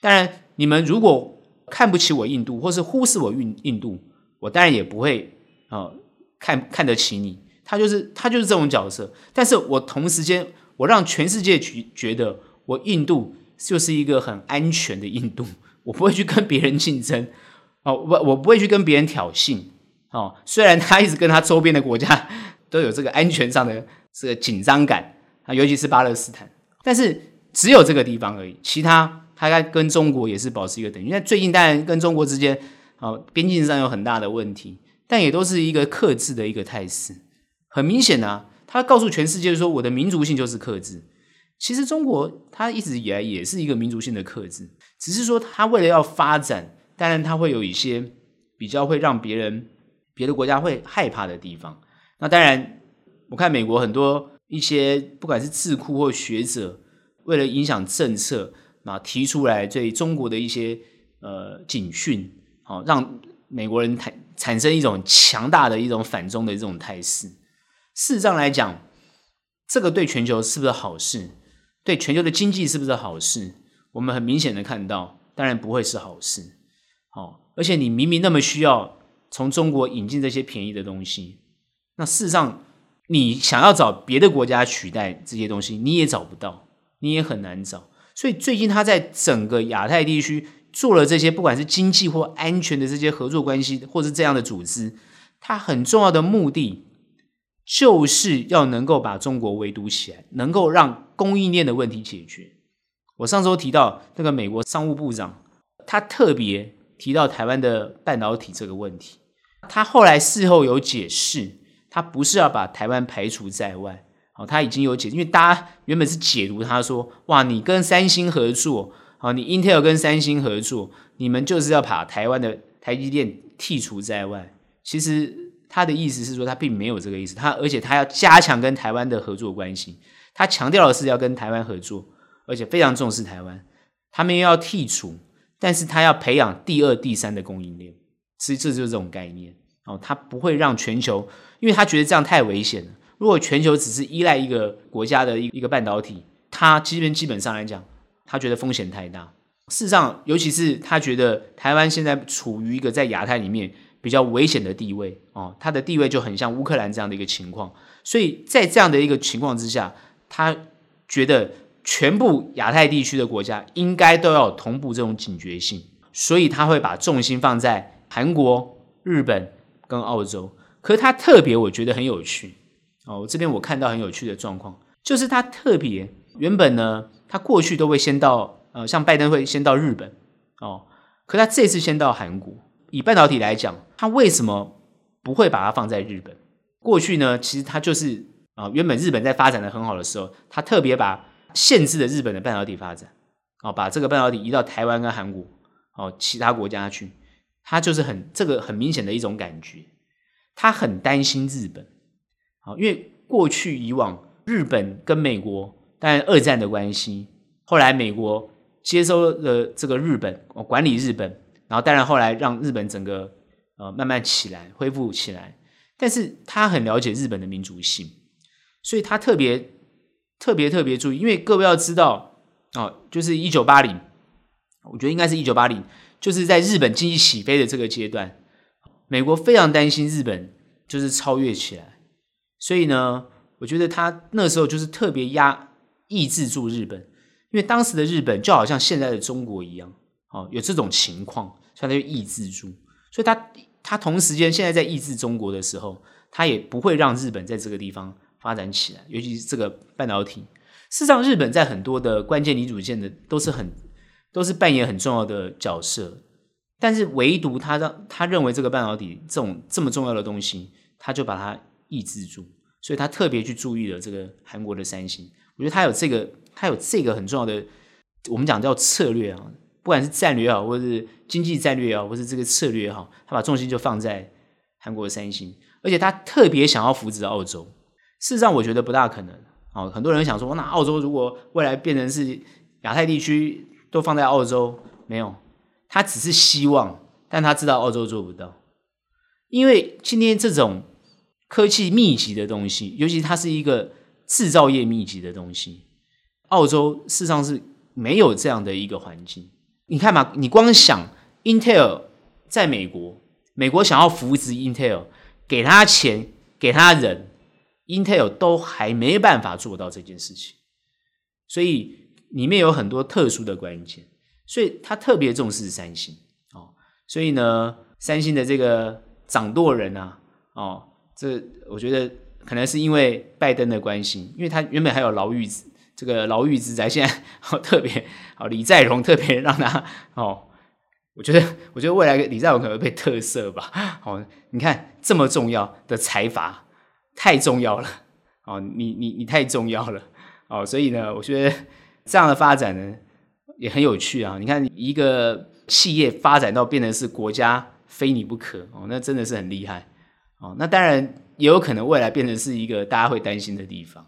当然，你们如果看不起我印度，或是忽视我印印度，我当然也不会啊、呃、看看得起你。他就是他就是这种角色。但是我同时间，我让全世界觉觉得我印度就是一个很安全的印度，我不会去跟别人竞争哦，我我不会去跟别人挑衅哦。虽然他一直跟他周边的国家 [laughs] 都有这个安全上的这个紧张感啊，尤其是巴勒斯坦，但是只有这个地方而已，其他。他跟中国也是保持一个等级，因为最近当然跟中国之间啊边境上有很大的问题，但也都是一个克制的一个态势。很明显啊，他告诉全世界说，我的民族性就是克制。其实中国他一直以来也是一个民族性的克制，只是说他为了要发展，当然他会有一些比较会让别人别的国家会害怕的地方。那当然，我看美国很多一些不管是智库或学者，为了影响政策。啊，提出来对中国的一些呃警讯，好让美国人产产生一种强大的一种反中的这种态势。事实上来讲，这个对全球是不是好事？对全球的经济是不是好事？我们很明显的看到，当然不会是好事。哦，而且你明明那么需要从中国引进这些便宜的东西，那事实上你想要找别的国家取代这些东西，你也找不到，你也很难找。所以最近他在整个亚太地区做了这些，不管是经济或安全的这些合作关系，或是这样的组织，他很重要的目的就是要能够把中国围堵起来，能够让供应链的问题解决。我上周提到那个美国商务部长，他特别提到台湾的半导体这个问题，他后来事后有解释，他不是要把台湾排除在外。哦，他已经有解，因为大家原本是解读他说，哇，你跟三星合作，好，你 Intel 跟三星合作，你们就是要把台湾的台积电剔除在外。其实他的意思是说，他并没有这个意思，他而且他要加强跟台湾的合作关系，他强调的是要跟台湾合作，而且非常重视台湾。他们又要剔除，但是他要培养第二、第三的供应链，其实这就是这种概念。哦，他不会让全球，因为他觉得这样太危险了。如果全球只是依赖一个国家的一一个半导体，他基本基本上来讲，他觉得风险太大。事实上，尤其是他觉得台湾现在处于一个在亚太里面比较危险的地位哦，他的地位就很像乌克兰这样的一个情况。所以在这样的一个情况之下，他觉得全部亚太地区的国家应该都要同步这种警觉性，所以他会把重心放在韩国、日本跟澳洲。可是他特别，我觉得很有趣。哦，这边我看到很有趣的状况，就是他特别原本呢，他过去都会先到呃，像拜登会先到日本哦，可他这次先到韩国。以半导体来讲，他为什么不会把它放在日本？过去呢，其实他就是啊、原本日本在发展的很好的时候，他特别把限制了日本的半导体发展，哦，把这个半导体移到台湾跟韩国哦其他国家去，他就是很这个很明显的一种感觉，他很担心日本。哦因为过去以往，日本跟美国，当然二战的关系，后来美国接收了这个日本，哦管理日本，然后当然后来让日本整个呃慢慢起来，恢复起来。但是他很了解日本的民族性，所以他特别特别特别注意。因为各位要知道，哦，就是一九八零，我觉得应该是一九八零，就是在日本经济起飞的这个阶段，美国非常担心日本就是超越起来。所以呢，我觉得他那时候就是特别压抑制住日本，因为当时的日本就好像现在的中国一样，哦，有这种情况，所以他就抑制住。所以他他同时间现在在抑制中国的时候，他也不会让日本在这个地方发展起来，尤其是这个半导体。事实上，日本在很多的关键零组件的都是很都是扮演很重要的角色，但是唯独他让他认为这个半导体这种这么重要的东西，他就把它。抑制住，所以他特别去注意了这个韩国的三星。我觉得他有这个，他有这个很重要的，我们讲叫策略啊，不管是战略也好，或是经济战略也好，或是这个策略也好，他把重心就放在韩国的三星，而且他特别想要扶植澳洲。事实上，我觉得不大可能。哦，很多人想说，那澳洲如果未来变成是亚太地区都放在澳洲，没有，他只是希望，但他知道澳洲做不到。因为今天这种科技密集的东西，尤其它是一个制造业密集的东西，澳洲事实上是没有这样的一个环境。你看嘛，你光想 Intel 在美国，美国想要扶植 Intel，给他钱，给他人，Intel 都还没办法做到这件事情。所以里面有很多特殊的关键，所以他特别重视三星哦。所以呢，三星的这个掌舵人啊，哦，这我觉得可能是因为拜登的关系，因为他原本还有牢狱之这个牢狱之灾，现在 [laughs] 哦特别哦李在镕特别让他哦，我觉得我觉得未来李在镕可能会被特赦吧。哦，你看这么重要的财阀，太重要了哦，你你你太重要了。哦，所以呢，我觉得这样的发展呢也很有趣啊。你看，一个企业发展到变成是国家非你不可哦，那真的是很厉害哦。那当然也有可能未来变成是一个大家会担心的地方。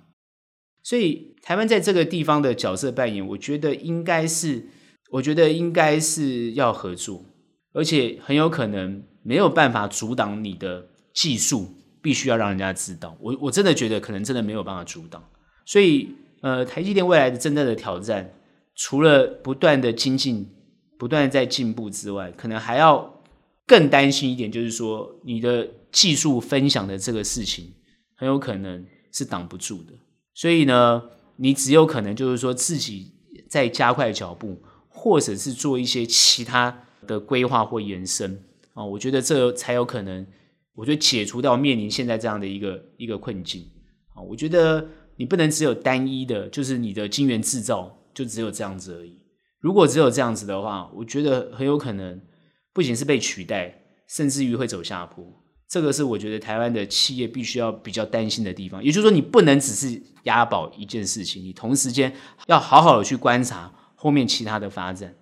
所以台湾在这个地方的角色扮演，我觉得应该是，我觉得应该是要合作，而且很有可能没有办法阻挡你的技术，必须要让人家知道。我我真的觉得可能真的没有办法阻挡，所以。呃，台积电未来的真正的挑战，除了不断的精进、不断的在进步之外，可能还要更担心一点，就是说你的技术分享的这个事情，很有可能是挡不住的。所以呢，你只有可能就是说自己在加快脚步，或者是做一些其他的规划或延伸啊。我觉得这才有可能，我觉得解除到面临现在这样的一个一个困境啊。我觉得。你不能只有单一的，就是你的晶圆制造就只有这样子而已。如果只有这样子的话，我觉得很有可能不仅是被取代，甚至于会走下坡。这个是我觉得台湾的企业必须要比较担心的地方。也就是说，你不能只是押宝一件事情，你同时间要好好的去观察后面其他的发展。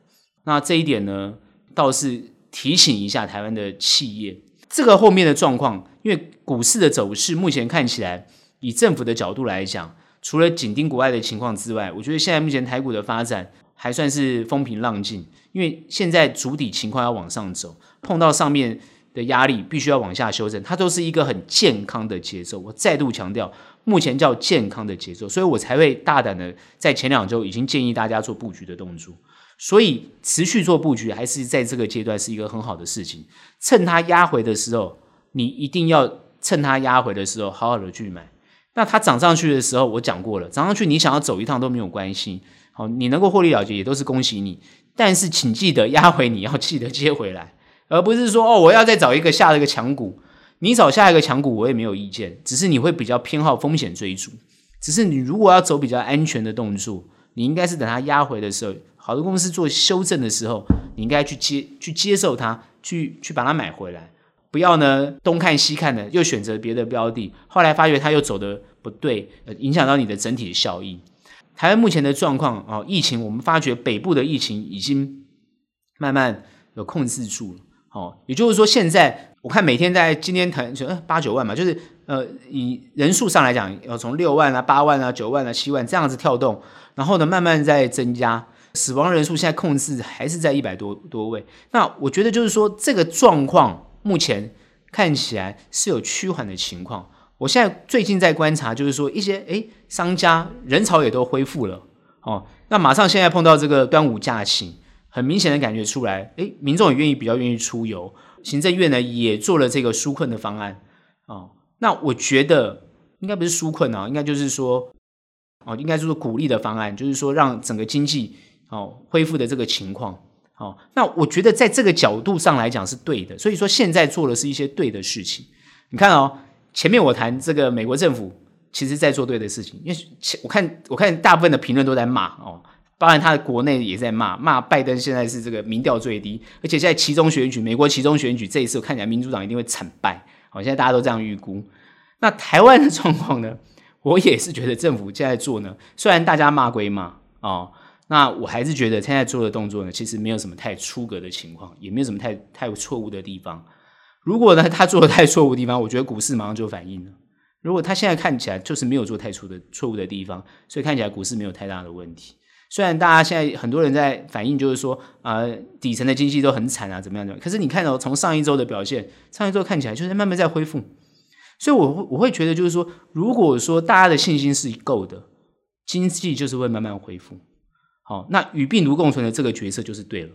那这一点呢，倒是提醒一下台湾的企业，这个后面的状况，因为股市的走势目前看起来。以政府的角度来讲，除了紧盯国外的情况之外，我觉得现在目前台股的发展还算是风平浪静。因为现在主体情况要往上走，碰到上面的压力，必须要往下修正，它都是一个很健康的节奏。我再度强调，目前叫健康的节奏，所以我才会大胆的在前两周已经建议大家做布局的动作。所以持续做布局，还是在这个阶段是一个很好的事情。趁它压回的时候，你一定要趁它压回的时候，好好的去买。那它涨上去的时候，我讲过了，涨上去你想要走一趟都没有关系，好，你能够获利了结也都是恭喜你。但是请记得压回你要记得接回来，而不是说哦我要再找一个下一个强股，你找下一个强股我也没有意见，只是你会比较偏好风险追逐。只是你如果要走比较安全的动作，你应该是等它压回的时候，好的公司做修正的时候，你应该去接去接受它，去去把它买回来。不要呢，东看西看的，又选择别的标的，后来发觉它又走的不对，呃影响到你的整体的效益。台湾目前的状况啊，疫情我们发觉北部的疫情已经慢慢有控制住了。哦，也就是说，现在我看每天在今天台就八九万嘛，就是呃以人数上来讲，要从六万啊、八万啊、九万啊、七万这样子跳动，然后呢慢慢在增加，死亡人数现在控制还是在一百多多位。那我觉得就是说这个状况。目前看起来是有趋缓的情况。我现在最近在观察，就是说一些诶商家人潮也都恢复了哦。那马上现在碰到这个端午假期，很明显的感觉出来，诶民众也愿意比较愿意出游。行政院呢也做了这个纾困的方案哦。那我觉得应该不是纾困啊，应该就是说哦，应该就是鼓励的方案，就是说让整个经济哦恢复的这个情况。好，那我觉得在这个角度上来讲是对的，所以说现在做的是一些对的事情。你看哦，前面我谈这个美国政府其实在做对的事情，因为我看我看大部分的评论都在骂哦，当然他的国内也在骂，骂拜登现在是这个民调最低，而且在其中选举，美国其中选举这一次我看起来民主党一定会惨败，好，现在大家都这样预估。那台湾的状况呢？我也是觉得政府现在做呢，虽然大家骂归骂哦。那我还是觉得现在做的动作呢，其实没有什么太出格的情况，也没有什么太太错误的地方。如果呢 [laughs] 他做的太错误的地方，我觉得股市马上就反应了。如果他现在看起来就是没有做太出的错误的地方，所以看起来股市没有太大的问题。虽然大家现在很多人在反映，就是说啊、底层的经济都很惨啊，怎么样怎么样？可是你看到从上一周的表现，上一周看起来就是慢慢在恢复。所以我会我会觉得，就是说，如果说大家的信心是够的，经济就是会慢慢恢复。好，那与病毒共存的这个角色就是对了。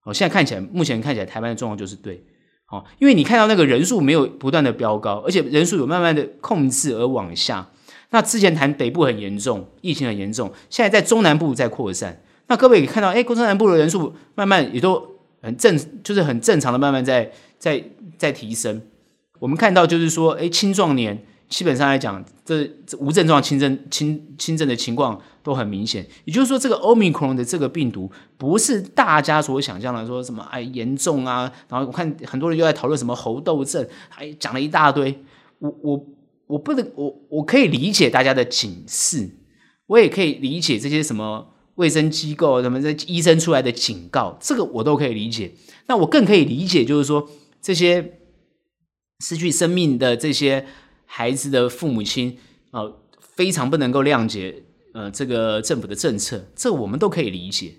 好，现在看起来，目前看起来，台湾的状况就是对。好，因为你看到那个人数没有不断的飙高，而且人数有慢慢的控制而往下。那之前谈北部很严重，疫情很严重，现在在中南部在扩散。那各位也看到，哎，中南部的人数慢慢也都很正，就是很正常的慢慢在在在提升。我们看到就是说，哎，青壮年基本上来讲，这，这无症状轻症轻轻症的情况都很明显。也就是说，这个 Omicron 的这个病毒不是大家所想象的说什么哎严重啊。然后我看很多人又在讨论什么猴痘症，还讲了一大堆。我我我不能我我可以理解大家的警示，我也可以理解这些什么卫生机构什么这医生出来的警告，这个我都可以理解。那我更可以理解就是说这些。失去生命的这些孩子的父母亲啊、呃，非常不能够谅解呃这个政府的政策，这我们都可以理解。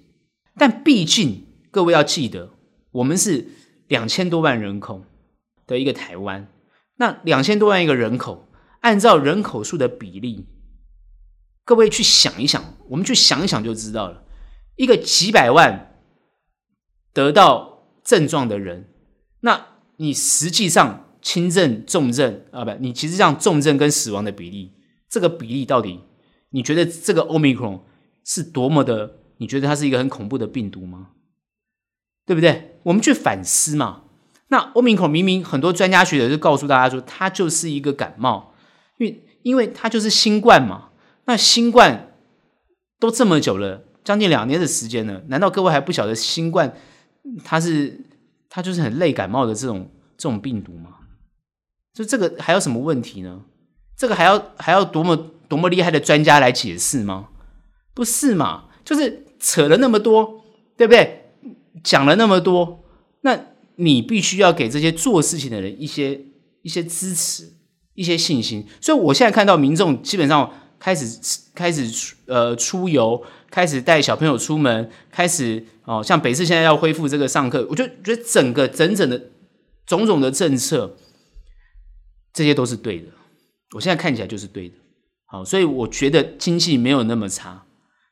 但毕竟各位要记得，我们是两千多万人口的一个台湾，那两千多万一个人口，按照人口数的比例，各位去想一想，我们去想一想就知道了，一个几百万得到症状的人，那你实际上。轻症、重症啊，不，你其实像重症跟死亡的比例，这个比例到底，你觉得这个 Omicron 是多么的？你觉得它是一个很恐怖的病毒吗？对不对？我们去反思嘛。那 Omicron 明明很多专家学者就告诉大家说，它就是一个感冒，因为因为它就是新冠嘛。那新冠都这么久了，将近两年的时间了，难道各位还不晓得新冠它是它就是很类感冒的这种这种病毒吗？就这个还有什么问题呢？这个还要还要多么多么厉害的专家来解释吗？不是嘛？就是扯了那么多，对不对？讲了那么多，那你必须要给这些做事情的人一些一些支持，一些信心。所以我现在看到民众基本上开始开始呃出游，开始带小朋友出门，开始哦，像北市现在要恢复这个上课，我就觉得整个整整的种种的政策。这些都是对的，我现在看起来就是对的，好，所以我觉得经济没有那么差，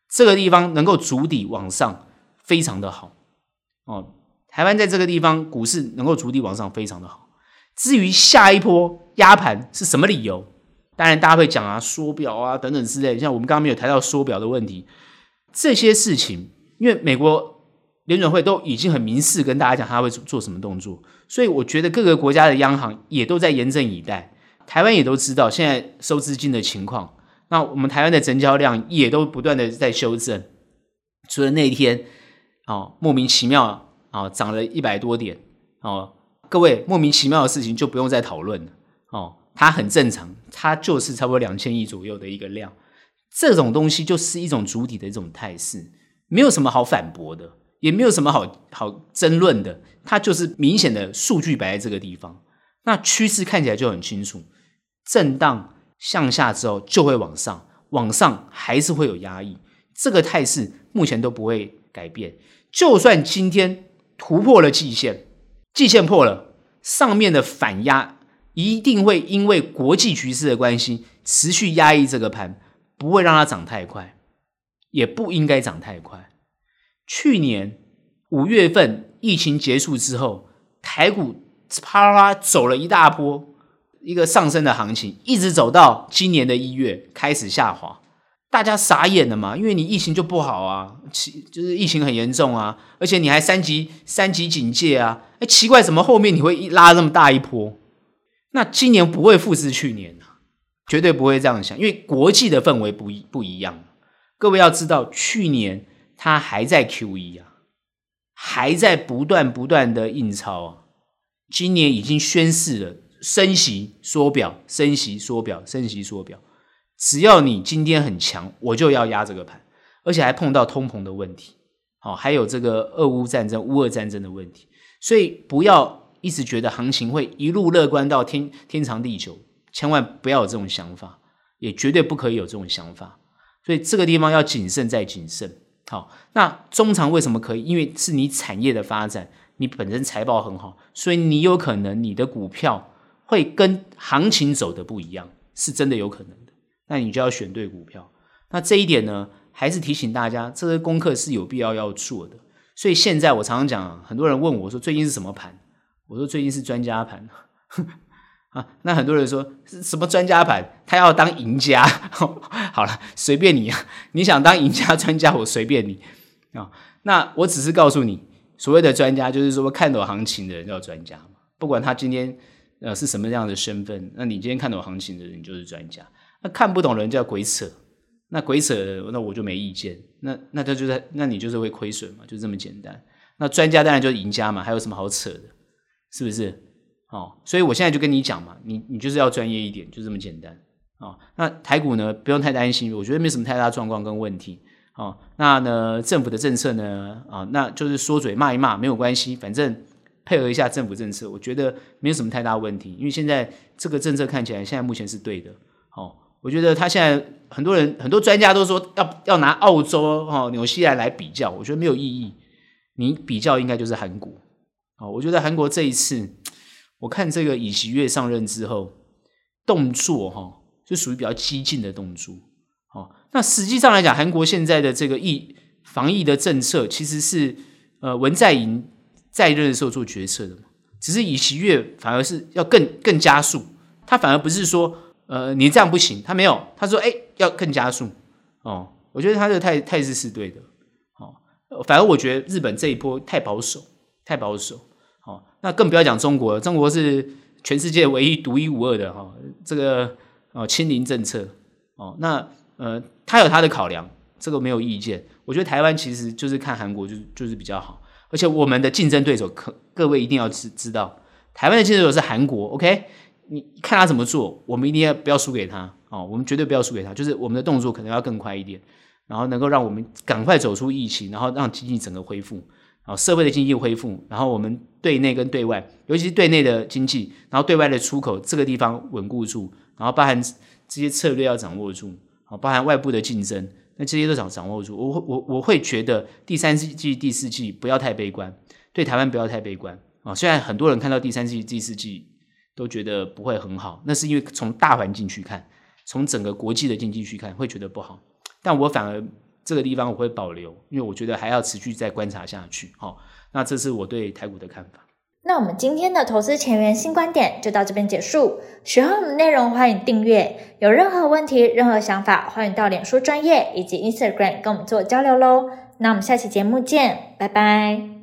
这个地方能够筑底往上，非常的好，哦，台湾在这个地方股市能够筑底往上，非常的好。至于下一波压盘是什么理由，当然大家会讲啊，缩表啊等等之类，像我们刚刚没有谈到缩表的问题，这些事情，因为美国。联准会都已经很明示跟大家讲，他会做什么动作，所以我觉得各个国家的央行也都在严阵以待。台湾也都知道现在收资金的情况，那我们台湾的成交量也都不断的在修正。除了那一天哦，莫名其妙啊涨了一百多点哦，各位莫名其妙的事情就不用再讨论了哦，它很正常，它就是差不多两千亿左右的一个量，这种东西就是一种主体的一种态势，没有什么好反驳的。也没有什么好好争论的，它就是明显的数据摆在这个地方，那趋势看起来就很清楚，震荡向下之后就会往上，往上还是会有压抑，这个态势目前都不会改变。就算今天突破了季线，季线破了，上面的反压一定会因为国际局势的关系持续压抑这个盘，不会让它涨太快，也不应该涨太快。去年五月份疫情结束之后，台股啪啦啦走了一大波，一个上升的行情，一直走到今年的一月开始下滑，大家傻眼了嘛？因为你疫情就不好啊，其就是疫情很严重啊，而且你还三级三级警戒啊，哎，奇怪，怎么后面你会拉这么大一波？那今年不会复制去年啊，绝对不会这样想，因为国际的氛围不一不一样。各位要知道，去年。它还在 QE 啊，还在不断不断的印钞啊。今年已经宣示了升息缩表，升息缩表，升息缩表。只要你今天很强，我就要压这个盘，而且还碰到通膨的问题，好，还有这个俄乌战争、乌俄战争的问题。所以不要一直觉得行情会一路乐观到天天长地久，千万不要有这种想法，也绝对不可以有这种想法。所以这个地方要谨慎再谨慎。好，那中长为什么可以？因为是你产业的发展，你本身财报很好，所以你有可能你的股票会跟行情走的不一样，是真的有可能的。那你就要选对股票。那这一点呢，还是提醒大家，这个功课是有必要要做的。所以现在我常常讲，很多人问我说最近是什么盘？我说最近是专家盘。啊，那很多人说什么专家盘？他要当赢家。[laughs] 好了，随便你，你想当赢家专家，我随便你啊。那我只是告诉你，所谓的专家就是说看懂行情的人叫专家嘛。不管他今天呃是什么样的身份，那你今天看懂行情的人就是专家。那看不懂的人叫鬼扯，那鬼扯那我就没意见。那那他就是那你就是会亏损嘛，就这么简单。那专家当然就是赢家嘛，还有什么好扯的？是不是？哦，所以我现在就跟你讲嘛，你你就是要专业一点，就这么简单、哦。那台股呢，不用太担心，我觉得没什么太大状况跟问题。哦，那呢，政府的政策呢，啊、哦，那就是说嘴骂一骂没有关系，反正配合一下政府政策，我觉得没有什么太大问题。因为现在这个政策看起来现在目前是对的。哦，我觉得他现在很多人很多专家都说要要拿澳洲哦纽西兰来比较，我觉得没有意义。你比较应该就是韩国。哦，我觉得韩国这一次。我看这个尹锡悦上任之后，动作哈就属于比较激进的动作。哦，那实际上来讲，韩国现在的这个疫防疫的政策，其实是呃文在寅在任的时候做决策的嘛。只是尹锡悦反而是要更更加速，他反而不是说呃你这样不行，他没有，他说哎要更加速。哦，我觉得他的态态势是对的。哦，反而我觉得日本这一波太保守，太保守。那更不要讲中国，中国是全世界唯一独一无二的哈，这个哦清零政策哦，那呃他有他的考量，这个没有意见。我觉得台湾其实就是看韩国就就是比较好，而且我们的竞争对手可各位一定要知知道，台湾的竞争对手是韩国，OK？你看他怎么做，我们一定要不要输给他哦，我们绝对不要输给他，就是我们的动作可能要更快一点，然后能够让我们赶快走出疫情，然后让经济整个恢复。啊，社会的经济恢复，然后我们对内跟对外，尤其是对内的经济，然后对外的出口这个地方稳固住，然后包含这些策略要掌握住，啊，包含外部的竞争，那这些都想掌握住。我我我会觉得第三季、第四季不要太悲观，对台湾不要太悲观啊。虽然很多人看到第三季、第四季都觉得不会很好，那是因为从大环境去看，从整个国际的经济去看，会觉得不好，但我反而。这个地方我会保留，因为我觉得还要持续再观察下去。好，那这是我对台股的看法。那我们今天的投资前沿新观点就到这边结束。喜欢我们的内容，欢迎订阅。有任何问题、任何想法，欢迎到脸书专业以及 Instagram 跟我们做交流喽。那我们下期节目见，拜拜。